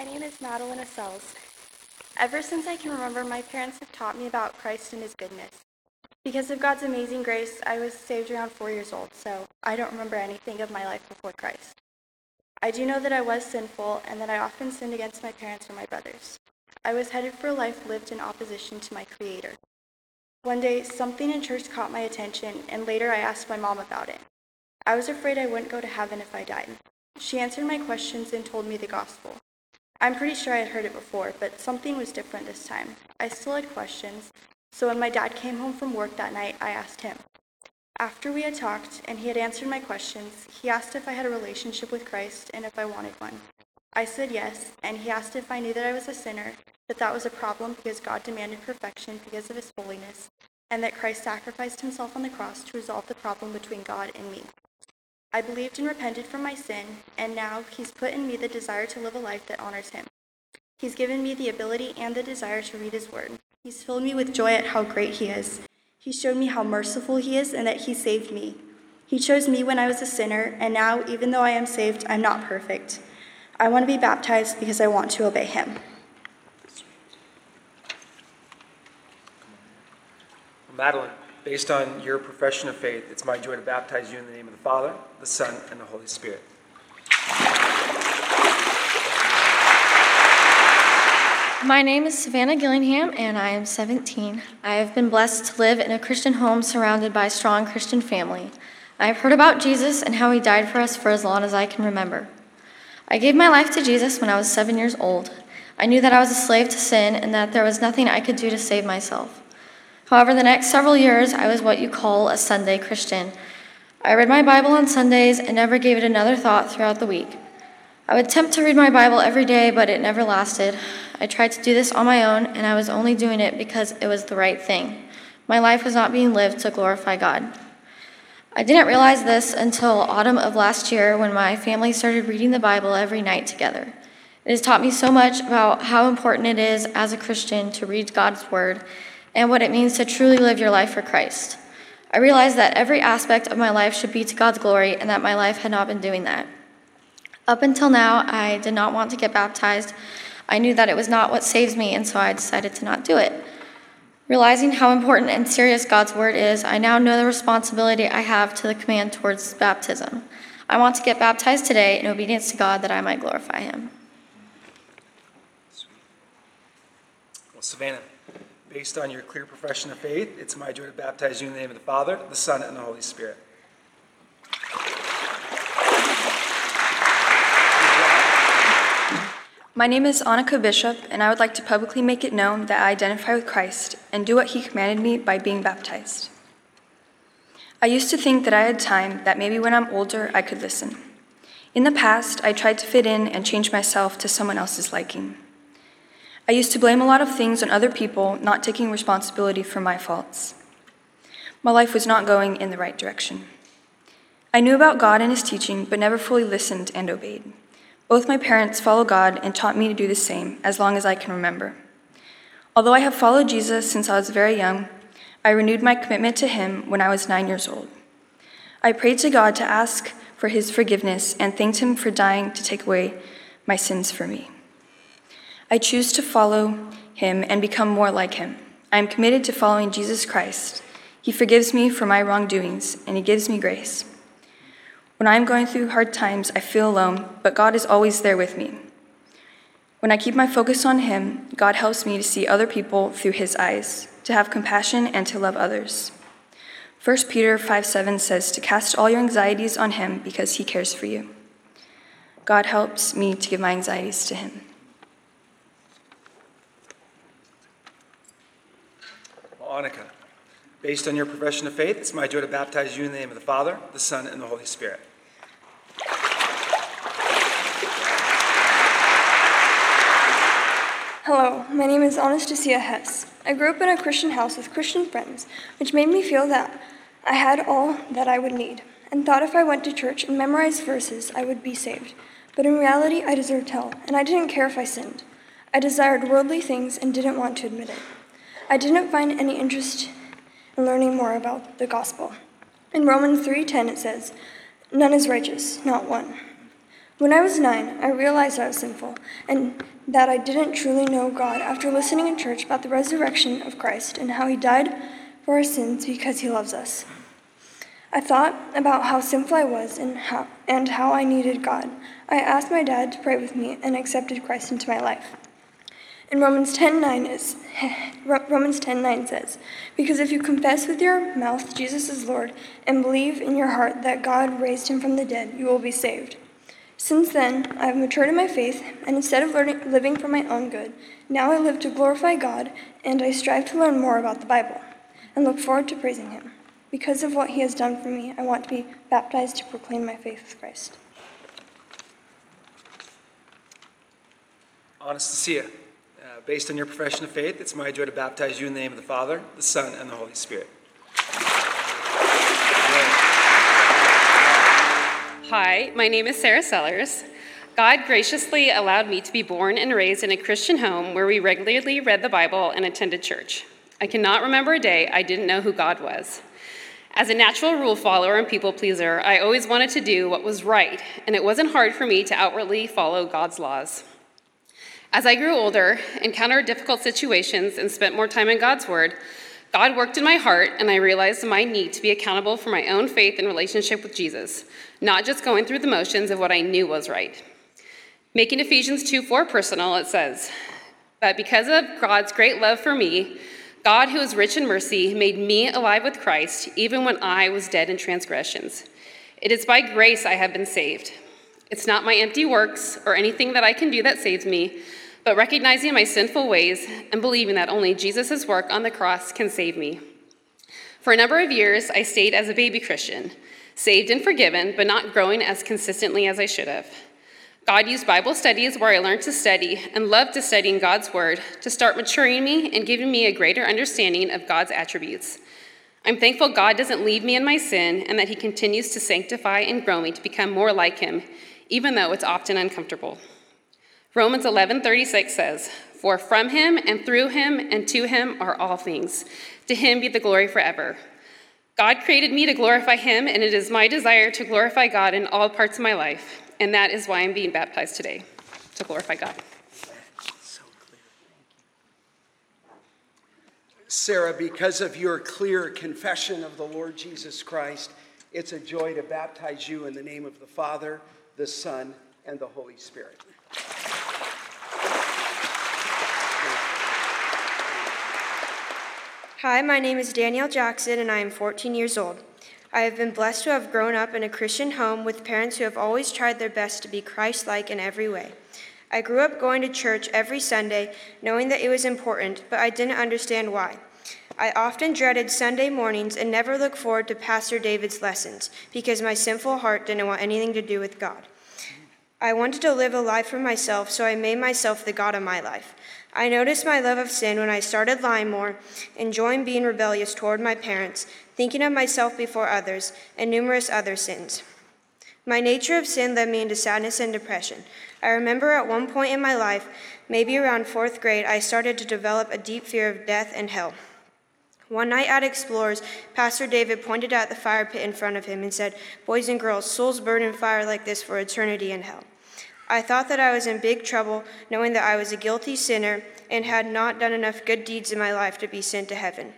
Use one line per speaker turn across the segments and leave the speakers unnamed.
My name is Madeline Assells. Ever since I can remember, my parents have taught me about Christ and his goodness. Because of God's amazing grace, I was saved around four years old, so I don't remember anything of my life before Christ. I do know that I was sinful and that I often sinned against my parents or my brothers. I was headed for a life lived in opposition to my Creator. One day, something in church caught my attention, and later I asked my mom about it. I was afraid I wouldn't go to heaven if I died. She answered my questions and told me the gospel. I'm pretty sure I had heard it before, but something was different this time. I still had questions, so when my dad came home from work that night, I asked him. After we had talked and he had answered my questions, he asked if I had a relationship with Christ and if I wanted one. I said yes, and he asked if I knew that I was a sinner, that that was a problem because God demanded perfection because of his holiness, and that Christ sacrificed himself on the cross to resolve the problem between God and me. I believed and repented from my sin, and now he's put in me the desire to live a life that honors him. He's given me the ability and the desire to read his word. He's filled me with joy at how great he is. He showed me how merciful he is and that he saved me. He chose me when I was a sinner, and now, even though I am saved, I'm not perfect. I want to be baptized because I want to obey him.
Madeline, based on your profession of faith, it's my joy to baptize you in the name of the Father, the Son, and the Holy Spirit.
My name is Savannah Gillingham, and I am 17. I have been blessed to live in a Christian home surrounded by a strong Christian family. I have heard about Jesus and how he died for us for as long as I can remember. I gave my life to Jesus when I was seven years old. I knew that I was a slave to sin and that there was nothing I could do to save myself. However, the next several years, I was what you call a Sunday Christian. I read my Bible on Sundays and never gave it another thought throughout the week. I would attempt to read my Bible every day, but it never lasted. I tried to do this on my own, and I was only doing it because it was the right thing. My life was not being lived to glorify God. I didn't realize this until autumn of last year when my family started reading the Bible every night together. It has taught me so much about how important it is as a Christian to read God's Word and what it means to truly live your life for Christ. I realized that every aspect of my life should be to God's glory and that my life had not been doing that. Up until now, I did not want to get baptized. I knew that it was not what saves me, and so I decided to not do it. Realizing how important and serious God's word is, I now know the responsibility I have to the command towards baptism. I want to get baptized today in obedience to God that I might glorify Him.
Well, Savannah, based on your clear profession of faith, it's my joy to baptize you in the name of the Father, the Son, and the Holy Spirit.
My name is Annika Bishop, and I would like to publicly make it known that I identify with Christ and do what He commanded me by being baptized. I used to think that I had time, that maybe when I'm older I could listen. In the past, I tried to fit in and change myself to someone else's liking. I used to blame a lot of things on other people, not taking responsibility for my faults. My life was not going in the right direction. I knew about God and His teaching, but never fully listened and obeyed. Both my parents follow God and taught me to do the same as long as I can remember. Although I have followed Jesus since I was very young, I renewed my commitment to Him when I was nine years old. I prayed to God to ask for His forgiveness and thanked Him for dying to take away my sins for me. I choose to follow Him and become more like Him. I am committed to following Jesus Christ. He forgives me for my wrongdoings and He gives me grace. When I am going through hard times, I feel alone, but God is always there with me. When I keep my focus on Him, God helps me to see other people through His eyes, to have compassion, and to love others. 1 Peter 5 7 says to cast all your anxieties on Him because He cares for you. God helps me to give my anxieties to Him.
Annika, based on your profession of faith, it's my joy to baptize you in the name of the Father, the Son, and the Holy Spirit.
Hello, my name is Anastasia Hess. I grew up in a Christian house with Christian friends, which made me feel that I had all that I would need, and thought if I went to church and memorized verses, I would be saved. But in reality, I deserved hell, and I didn't care if I sinned. I desired worldly things and didn't want to admit it. I didn't find any interest in learning more about the gospel. In Romans 3:10 it says, "None is righteous, not one." When I was nine, I realized I was sinful and that I didn't truly know God after listening in church about the resurrection of Christ and how he died for our sins because he loves us. I thought about how sinful I was and how, and how I needed God. I asked my dad to pray with me and accepted Christ into my life. In Romans 10:9 is Romans 10:9 says, "Because if you confess with your mouth Jesus is Lord and believe in your heart that God raised him from the dead, you will be saved." Since then, I have matured in my faith, and instead of learning, living for my own good, now I live to glorify God, and I strive to learn more about the Bible and look forward to praising him. Because of what he has done for me, I want to be baptized to proclaim my faith with Christ.
Anastasia, uh, Uh, based on your profession of faith, it's my joy to baptize you in the name of the Father, the Son, and the Holy Spirit.
Hi, my name is Sarah Sellers. God graciously allowed me to be born and raised in a Christian home where we regularly read the Bible and attended church. I cannot remember a day I didn't know who God was. As a natural rule follower and people pleaser, I always wanted to do what was right, and it wasn't hard for me to outwardly follow God's laws. As I grew older, encountered difficult situations, and spent more time in God's Word, God worked in my heart, and I realized my need to be accountable for my own faith and relationship with Jesus, not just going through the motions of what I knew was right. Making Ephesians 2 4 personal, it says, But because of God's great love for me, God, who is rich in mercy, made me alive with Christ, even when I was dead in transgressions. It is by grace I have been saved. It's not my empty works or anything that I can do that saves me, but recognizing my sinful ways and believing that only Jesus' work on the cross can save me. For a number of years, I stayed as a baby Christian, saved and forgiven, but not growing as consistently as I should have. God used Bible studies where I learned to study and loved to study in God's Word to start maturing me and giving me a greater understanding of God's attributes. I'm thankful God doesn't leave me in my sin and that He continues to sanctify and grow me to become more like Him, even though it's often uncomfortable. Romans 11:36 says, "For from him and through him and to him are all things. To him be the glory forever." God created me to glorify him, and it is my desire to glorify God in all parts of my life. And that is why I'm being baptized today, to glorify God.
So.
Sarah, because of your clear confession of the Lord Jesus Christ, it's a joy to baptize you in the name of the Father, the Son, and the Holy Spirit.
Hi, my name is Danielle Jackson, and I am 14 years old. I have been blessed to have grown up in a Christian home with parents who have always tried their best to be Christ like in every way. I grew up going to church every Sunday, knowing that it was important, but I didn't understand why. I often dreaded Sunday mornings and never looked forward to Pastor David's lessons because my sinful heart didn't want anything to do with God. I wanted to live a life for myself, so I made myself the God of my life. I noticed my love of sin when I started lying more, enjoying being rebellious toward my parents, thinking of myself before others, and numerous other sins. My nature of sin led me into sadness and depression. I remember at one point in my life, maybe around fourth grade, I started to develop a deep fear of death and hell. One night at Explorers, Pastor David pointed out the fire pit in front of him and said, Boys and girls, souls burn in fire like this for eternity in hell. I thought that I was in big trouble, knowing that I was a guilty sinner and had not done enough good deeds in my life to be sent to heaven.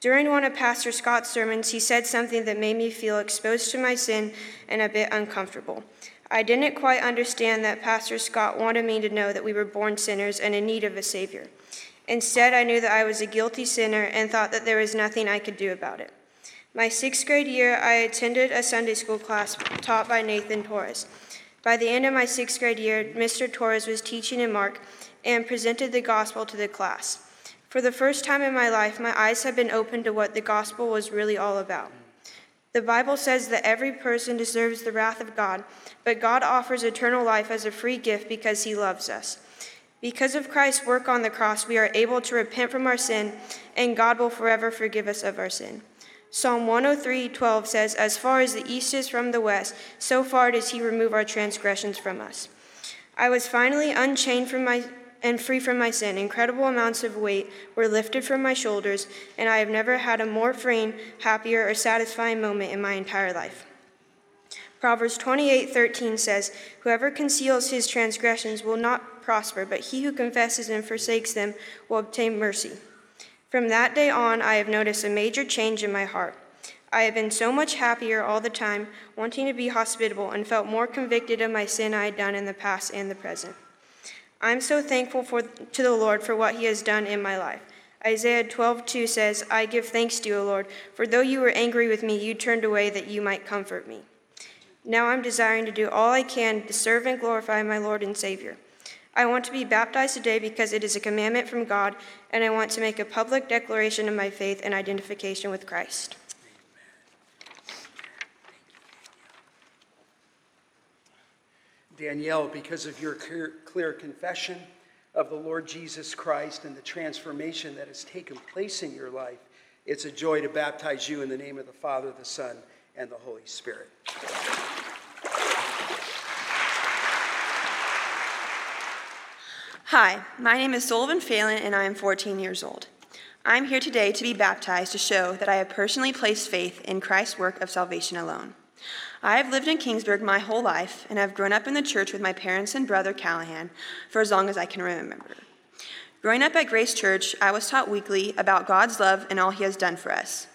During one of Pastor Scott's sermons, he said something that made me feel exposed to my sin and a bit uncomfortable. I didn't quite understand that Pastor Scott wanted me to know that we were born sinners and in need of a Savior. Instead, I knew that I was a guilty sinner and thought that there was nothing I could do about it. My sixth grade year, I attended a Sunday school class taught by Nathan Torres. By the end of my sixth grade year, Mr. Torres was teaching in Mark and presented the gospel to the class. For the first time in my life, my eyes have been opened to what the gospel was really all about. The Bible says that every person deserves the wrath of God, but God offers eternal life as a free gift because he loves us. Because of Christ's work on the cross, we are able to repent from our sin, and God will forever forgive us of our sin. Psalm 103:12 says, "As far as the east is from the west, so far does he remove our transgressions from us." I was finally unchained from my and free from my sin. Incredible amounts of weight were lifted from my shoulders, and I have never had a more freeing, happier, or satisfying moment in my entire life. Proverbs 28:13 says, "Whoever conceals his transgressions will not prosper, but he who confesses and forsakes them will obtain mercy." From that day on, I have noticed a major change in my heart. I have been so much happier all the time, wanting to be hospitable, and felt more convicted of my sin I had done in the past and the present. I'm so thankful for, to the Lord for what he has done in my life. Isaiah 12:2 says, "I give thanks to you, O Lord, for though you were angry with me, you turned away that you might comfort me." Now I'm desiring to do all I can to serve and glorify my Lord and Savior. I want to be baptized today because it is a commandment from God, and I want to make a public declaration of my faith and identification with Christ.
Danielle, because of your clear, clear confession of the Lord Jesus Christ and the transformation that has taken place in your life, it's a joy to baptize you in the name of the Father, the Son, and the Holy Spirit.
Hi, my name is Sullivan Phelan, and I am 14 years old. I'm here today to be baptized to show that I have personally placed faith in Christ's work of salvation alone. I have lived in Kingsburg my whole life and have grown up in the church with my parents and brother Callahan for as long as I can remember. Growing up at Grace Church, I was taught weekly about God's love and all He has done for us.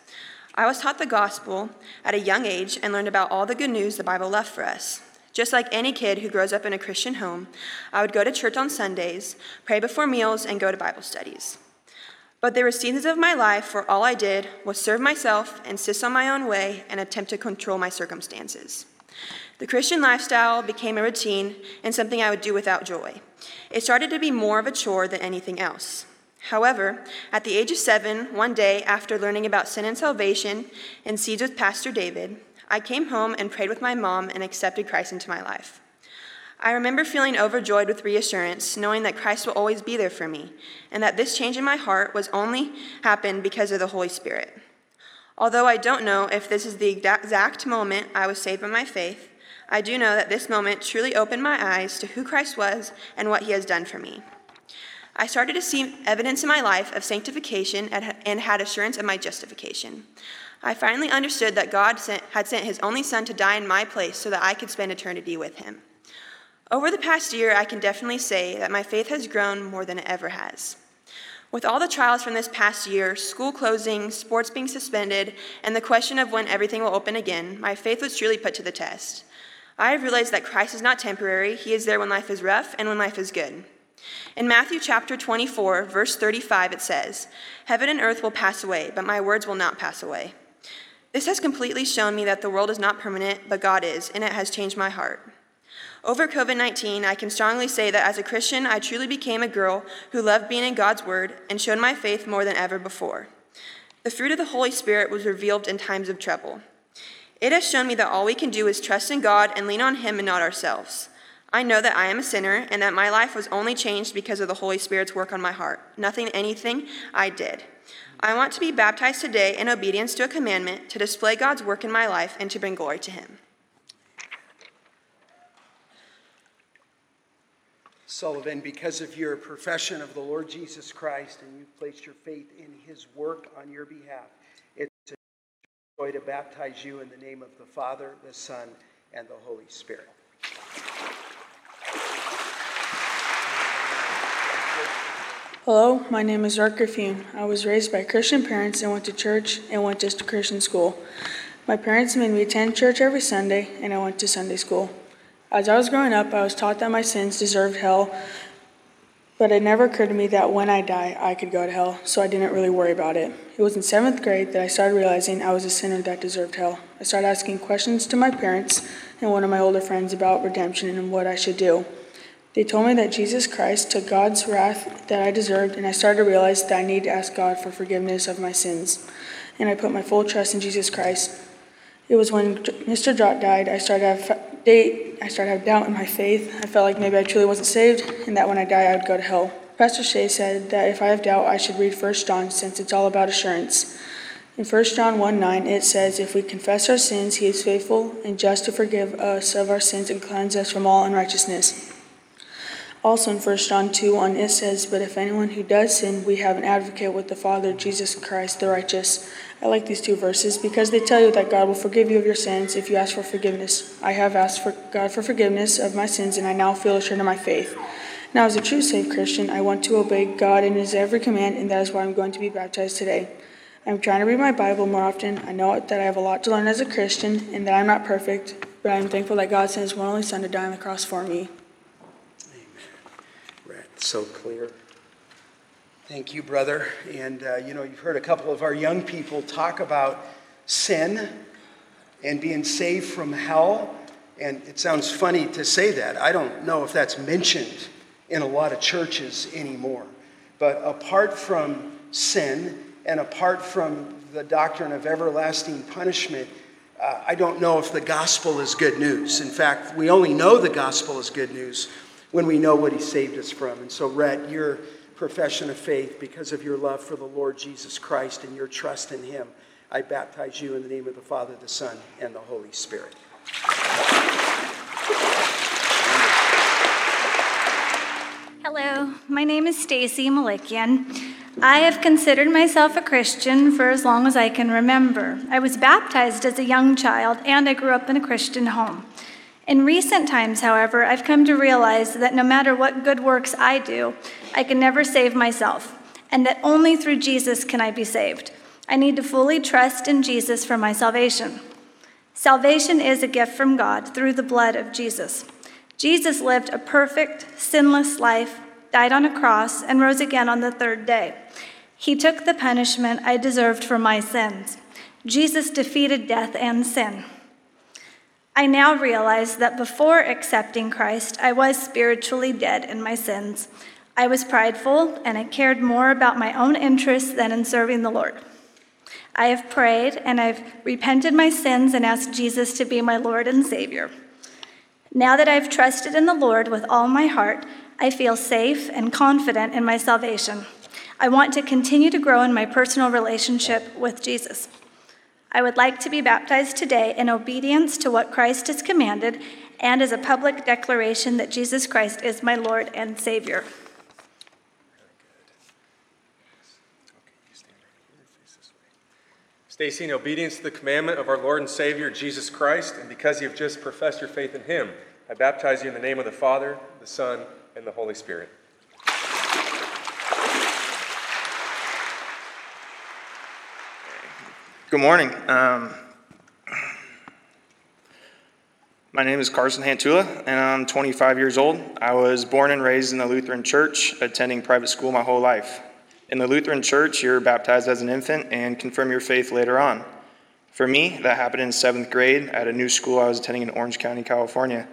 I was taught the gospel at a young age and learned about all the good news the Bible left for us. Just like any kid who grows up in a Christian home, I would go to church on Sundays, pray before meals, and go to Bible studies. But there were seasons of my life where all I did was serve myself, insist on my own way, and attempt to control my circumstances. The Christian lifestyle became a routine and something I would do without joy. It started to be more of a chore than anything else. However, at the age of seven, one day after learning about sin and salvation and seeds with Pastor David, I came home and prayed with my mom and accepted Christ into my life. I remember feeling overjoyed with reassurance, knowing that Christ will always be there for me, and that this change in my heart was only happened because of the Holy Spirit. Although I don't know if this is the exact moment I was saved by my faith, I do know that this moment truly opened my eyes to who Christ was and what he has done for me. I started to see evidence in my life of sanctification and had assurance of my justification. I finally understood that God sent, had sent his only son to die in my place so that I could spend eternity with him. Over the past year, I can definitely say that my faith has grown more than it ever has. With all the trials from this past year, school closing, sports being suspended, and the question of when everything will open again, my faith was truly put to the test. I have realized that Christ is not temporary, He is there when life is rough and when life is good. In Matthew chapter 24, verse 35, it says, Heaven and earth will pass away, but my words will not pass away. This has completely shown me that the world is not permanent, but God is, and it has changed my heart. Over COVID 19, I can strongly say that as a Christian, I truly became a girl who loved being in God's Word and showed my faith more than ever before. The fruit of the Holy Spirit was revealed in times of trouble. It has shown me that all we can do is trust in God and lean on Him and not ourselves. I know that I am a sinner and that my life was only changed because of the Holy Spirit's work on my heart, nothing, anything I did. I want to be baptized today in obedience to a commandment to display God's work in my life and to bring glory to Him.
Sullivan, because of your profession of the Lord Jesus Christ and you've placed your faith in his work on your behalf, it's a joy to baptize you in the name of the Father, the Son, and the Holy Spirit.
Hello, my name is Art Griffin. I was raised by Christian parents and went to church and went to Christian school. My parents made me attend church every Sunday, and I went to Sunday school. As I was growing up, I was taught that my sins deserved hell, but it never occurred to me that when I die, I could go to hell, so I didn't really worry about it. It was in seventh grade that I started realizing I was a sinner that deserved hell. I started asking questions to my parents and one of my older friends about redemption and what I should do. They told me that Jesus Christ took God's wrath that I deserved, and I started to realize that I need to ask God for forgiveness of my sins. And I put my full trust in Jesus Christ. It was when Mr. Drott died, I started to have date, I started to have doubt in my faith. I felt like maybe I truly wasn't saved, and that when I die, I would go to hell. Pastor Shea said that if I have doubt, I should read 1 John since it's all about assurance. In 1 John 1 9, it says, If we confess our sins, he is faithful and just to forgive us of our sins and cleanse us from all unrighteousness. Also in 1 John 2 1, it says, But if anyone who does sin, we have an advocate with the Father, Jesus Christ the righteous. I like these two verses because they tell you that God will forgive you of your sins if you ask for forgiveness. I have asked for God for forgiveness of my sins, and I now feel assured of my faith. Now, as a true saved Christian, I want to obey God in His every command, and that is why I'm going to be baptized today. I'm trying to read my Bible more often. I know that I have a lot to learn as a Christian, and that I'm not perfect, but I'm thankful that God sent His one only Son to die on the cross for me.
So clear. Thank you, brother. And uh, you know, you've heard a couple of our young people talk about sin and being saved from hell. And it sounds funny to say that. I don't know if that's mentioned in a lot of churches anymore. But apart from sin and apart from the doctrine of everlasting punishment, uh, I don't know if the gospel is good news. In fact, we only know the gospel is good news when we know what he saved us from. And so, Rhett, your profession of faith, because of your love for the Lord Jesus Christ and your trust in him, I baptize you in the name of the Father, the Son, and the Holy Spirit.
Hello, my name is Stacy Malikian. I have considered myself a Christian for as long as I can remember. I was baptized as a young child and I grew up in a Christian home. In recent times, however, I've come to realize that no matter what good works I do, I can never save myself, and that only through Jesus can I be saved. I need to fully trust in Jesus for my salvation. Salvation is a gift from God through the blood of Jesus. Jesus lived a perfect, sinless life, died on a cross, and rose again on the third day. He took the punishment I deserved for my sins. Jesus defeated death and sin. I now realize that before accepting Christ, I was spiritually dead in my sins. I was prideful, and I cared more about my own interests than in serving the Lord. I have prayed, and I've repented my sins and asked Jesus to be my Lord and Savior. Now that I've trusted in the Lord with all my heart, I feel safe and confident in my salvation. I want to continue to grow in my personal relationship with Jesus. I would like to be baptized today in obedience to what Christ has commanded and as a public declaration that Jesus Christ is my Lord and Savior.
Stacy, in obedience to the commandment of our Lord and Savior Jesus Christ, and because you have just professed your faith in Him, I baptize you in the name of the Father, the Son, and the Holy Spirit.
Good morning. Um, my name is Carson Hantula, and I'm 25 years old. I was born and raised in the Lutheran Church, attending private school my whole life. In the Lutheran Church, you're baptized as an infant and confirm your faith later on. For me, that happened in seventh grade at a new school I was attending in Orange County, California.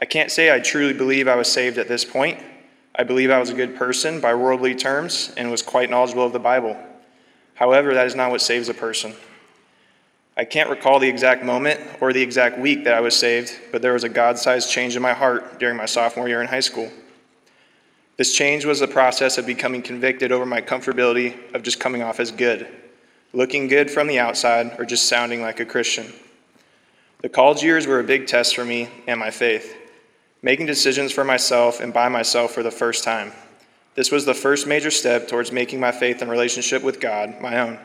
I can't say I truly believe I was saved at this point. I believe I was a good person by worldly terms and was quite knowledgeable of the Bible. However, that is not what saves a person. I can't recall the exact moment or the exact week that I was saved, but there was a God sized change in my heart during my sophomore year in high school. This change was the process of becoming convicted over my comfortability of just coming off as good, looking good from the outside, or just sounding like a Christian. The college years were a big test for me and my faith making decisions for myself and by myself for the first time. This was the first major step towards making my faith and relationship with God my own.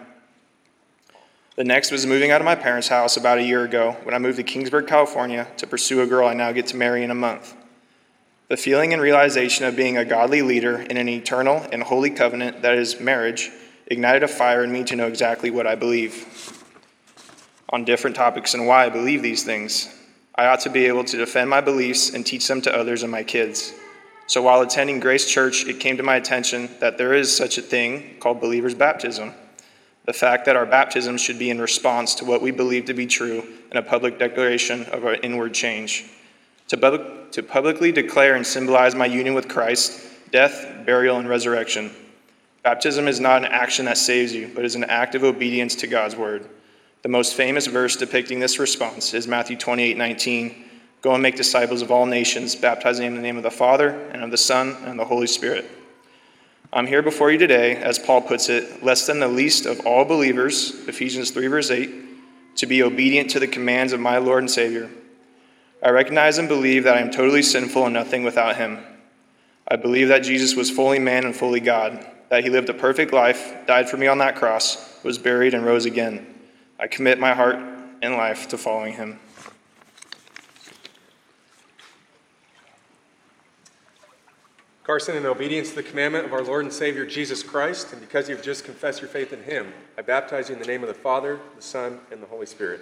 The next was moving out of my parents' house about a year ago when I moved to Kingsburg, California to pursue a girl I now get to marry in a month. The feeling and realization of being a godly leader in an eternal and holy covenant that is marriage ignited a fire in me to know exactly what I believe on different topics and why I believe these things. I ought to be able to defend my beliefs and teach them to others and my kids. So while attending Grace Church, it came to my attention that there is such a thing called believer's baptism. The fact that our baptism should be in response to what we believe to be true and a public declaration of our inward change. To, to publicly declare and symbolize my union with Christ, death, burial, and resurrection. Baptism is not an action that saves you, but is an act of obedience to God's word. The most famous verse depicting this response is Matthew 28 19. Go and make disciples of all nations, baptizing them in the name of the Father, and of the Son, and of the Holy Spirit. I'm here before you today, as Paul puts it, less than the least of all believers, Ephesians 3, verse 8, to be obedient to the commands of my Lord and Savior. I recognize and believe that I am totally sinful and nothing without Him. I believe that Jesus was fully man and fully God. that he lived a perfect life, died for me on that cross, was buried, and rose again. I commit my heart and life to following him.
Carson, in obedience to the commandment of our Lord and Savior Jesus Christ, and because you have just confessed your faith in him, I baptize you in the name of the Father, the Son, and the Holy Spirit.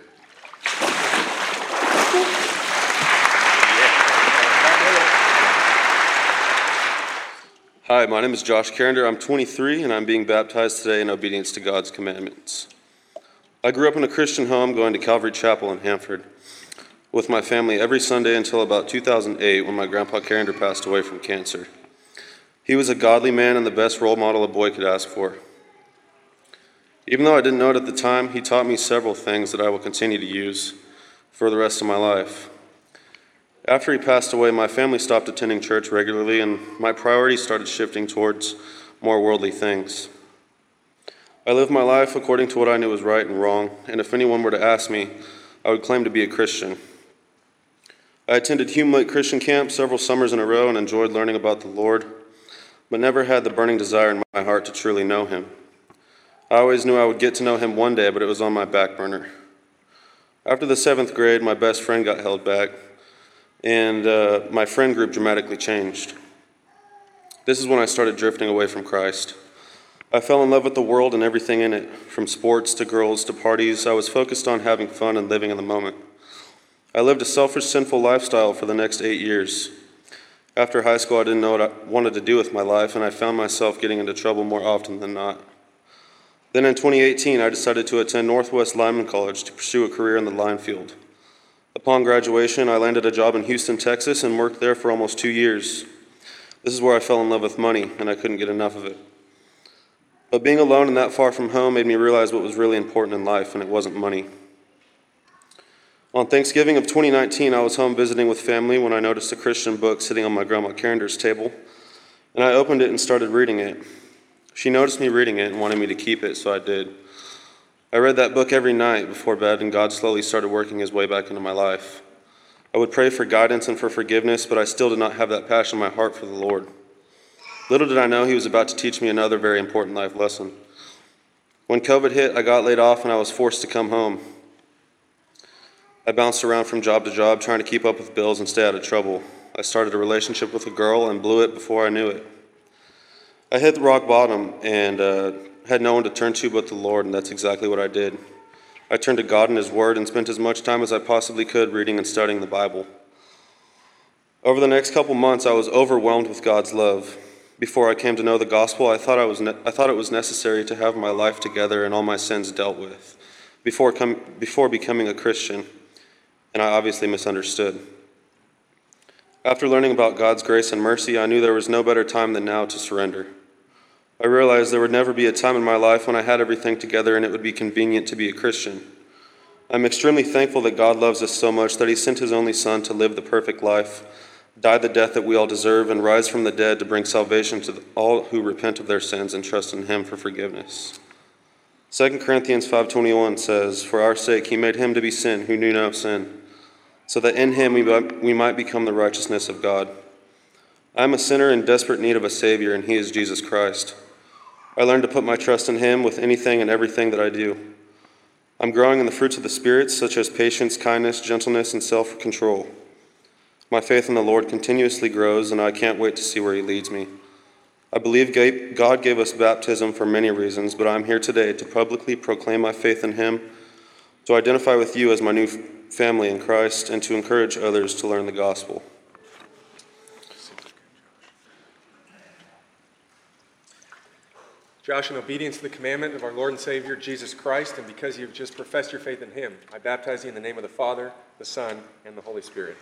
Hi, my name is Josh Carrender. I'm 23 and I'm being baptized today in obedience to God's commandments. I grew up in a Christian home going to Calvary Chapel in Hanford with my family every Sunday until about 2008 when my grandpa Carrender passed away from cancer. He was a godly man and the best role model a boy could ask for. Even though I didn't know it at the time, he taught me several things that I will continue to use for the rest of my life. After he passed away, my family stopped attending church regularly, and my priorities started shifting towards more worldly things. I lived my life according to what I knew was right and wrong, and if anyone were to ask me, I would claim to be a Christian. I attended Hume Lake Christian Camp several summers in a row and enjoyed learning about the Lord, but never had the burning desire in my heart to truly know Him. I always knew I would get to know Him one day, but it was on my back burner. After the seventh grade, my best friend got held back and uh, my friend group dramatically changed. This is when I started drifting away from Christ. I fell in love with the world and everything in it, from sports to girls to parties. I was focused on having fun and living in the moment. I lived a selfish, sinful lifestyle for the next eight years. After high school, I didn't know what I wanted to do with my life, and I found myself getting into trouble more often than not. Then in 2018, I decided to attend Northwest Lineman College to pursue a career in the line field. Upon graduation, I landed a job in Houston, Texas, and worked there for almost two years. This is where I fell in love with money, and I couldn't get enough of it. But being alone and that far from home made me realize what was really important in life, and it wasn't money. On Thanksgiving of 2019, I was home visiting with family when I noticed a Christian book sitting on my grandma Carrender's table, and I opened it and started reading it. She noticed me reading it and wanted me to keep it, so I did. I read that book every night before bed, and God slowly started working his way back into my life. I would pray for guidance and for forgiveness, but I still did not have that passion in my heart for the Lord. Little did I know he was about to teach me another very important life lesson. When COVID hit, I got laid off and I was forced to come home. I bounced around from job to job trying to keep up with bills and stay out of trouble. I started a relationship with a girl and blew it before I knew it. I hit rock bottom and uh, had no one to turn to but the Lord, and that's exactly what I did. I turned to God and His Word and spent as much time as I possibly could reading and studying the Bible. Over the next couple months, I was overwhelmed with God's love. Before I came to know the gospel, I thought, I, was ne- I thought it was necessary to have my life together and all my sins dealt with before, com- before becoming a Christian, and I obviously misunderstood. After learning about God's grace and mercy, I knew there was no better time than now to surrender. I realized there would never be a time in my life when I had everything together and it would be convenient to be a Christian. I'm extremely thankful that God loves us so much that He sent His only Son to live the perfect life, die the death that we all deserve, and rise from the dead to bring salvation to all who repent of their sins and trust in Him for forgiveness. 2 Corinthians 5:21 says, "For our sake He made Him to be sin who knew no sin, so that in Him we might become the righteousness of God." I am a sinner in desperate need of a Savior, and He is Jesus Christ. I learned to put my trust in Him with anything and everything that I do. I'm growing in the fruits of the Spirit, such as patience, kindness, gentleness, and self control. My faith in the Lord continuously grows, and I can't wait to see where He leads me. I believe God gave us baptism for many reasons, but I'm here today to publicly proclaim my faith in Him, to identify with you as my new family in Christ, and to encourage others to learn the gospel.
Josh, in obedience to the commandment of our Lord and Savior Jesus Christ, and because you've just professed your faith in Him, I baptize you in the name of the Father, the Son, and the Holy Spirit.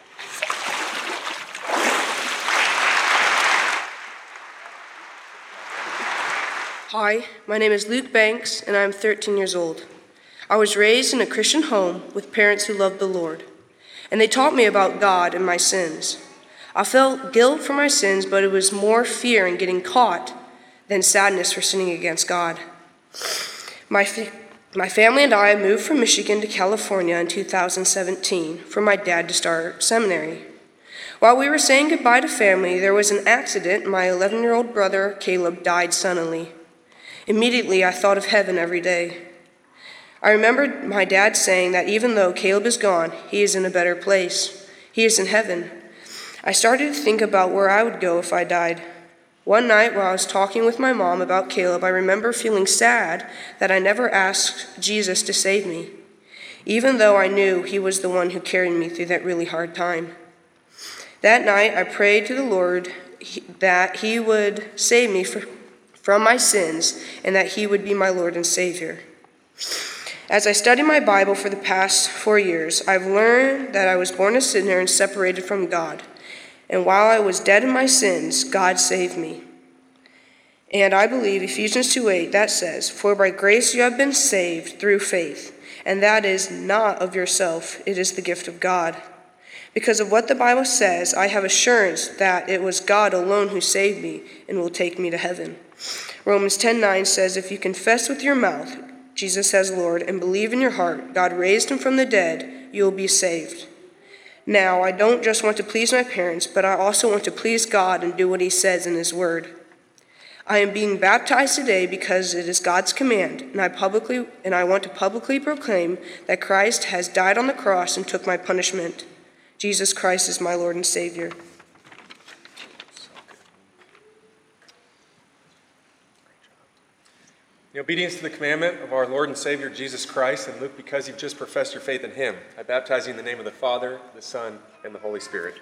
Hi, my name is Luke Banks, and I'm 13 years old. I was raised in a Christian home with parents who loved the Lord, and they taught me about God and my sins. I felt guilt for my sins, but it was more fear in getting caught than sadness for sinning against God. My, my family and I moved from Michigan to California in 2017 for my dad to start seminary. While we were saying goodbye to family, there was an accident. My 11 year old brother, Caleb, died suddenly. Immediately, I thought of heaven every day. I remembered my dad saying that even though Caleb is gone, he is in a better place. He is in heaven. I started to think about where I would go if I died. One night, while I was talking with my mom about Caleb, I remember feeling sad that I never asked Jesus to save me, even though I knew he was the one who carried me through that really hard time. That night, I prayed to the Lord that he would save me from my sins and that he would be my Lord and Savior. As I studied my Bible for the past four years, I've learned that I was born a sinner and separated from God. And while I was dead in my sins, God saved me. And I believe Ephesians 2:8 that says, "For by grace you have been saved through faith, and that is not of yourself, it is the gift of God." Because of what the Bible says, I have assurance that it was God alone who saved me and will take me to heaven. Romans 10:9 says, "If you confess with your mouth Jesus as Lord and believe in your heart God raised him from the dead, you will be saved." Now, I don't just want to please my parents, but I also want to please God and do what He says in His Word. I am being baptized today because it is God's command, and I publicly and I want to publicly proclaim that Christ has died on the cross and took my punishment. Jesus Christ is my Lord and Savior.
Obedience to the commandment of our Lord and Savior Jesus Christ, and Luke, because you've just professed your faith in him, I baptize you in the name of the Father, the Son, and the Holy Spirit.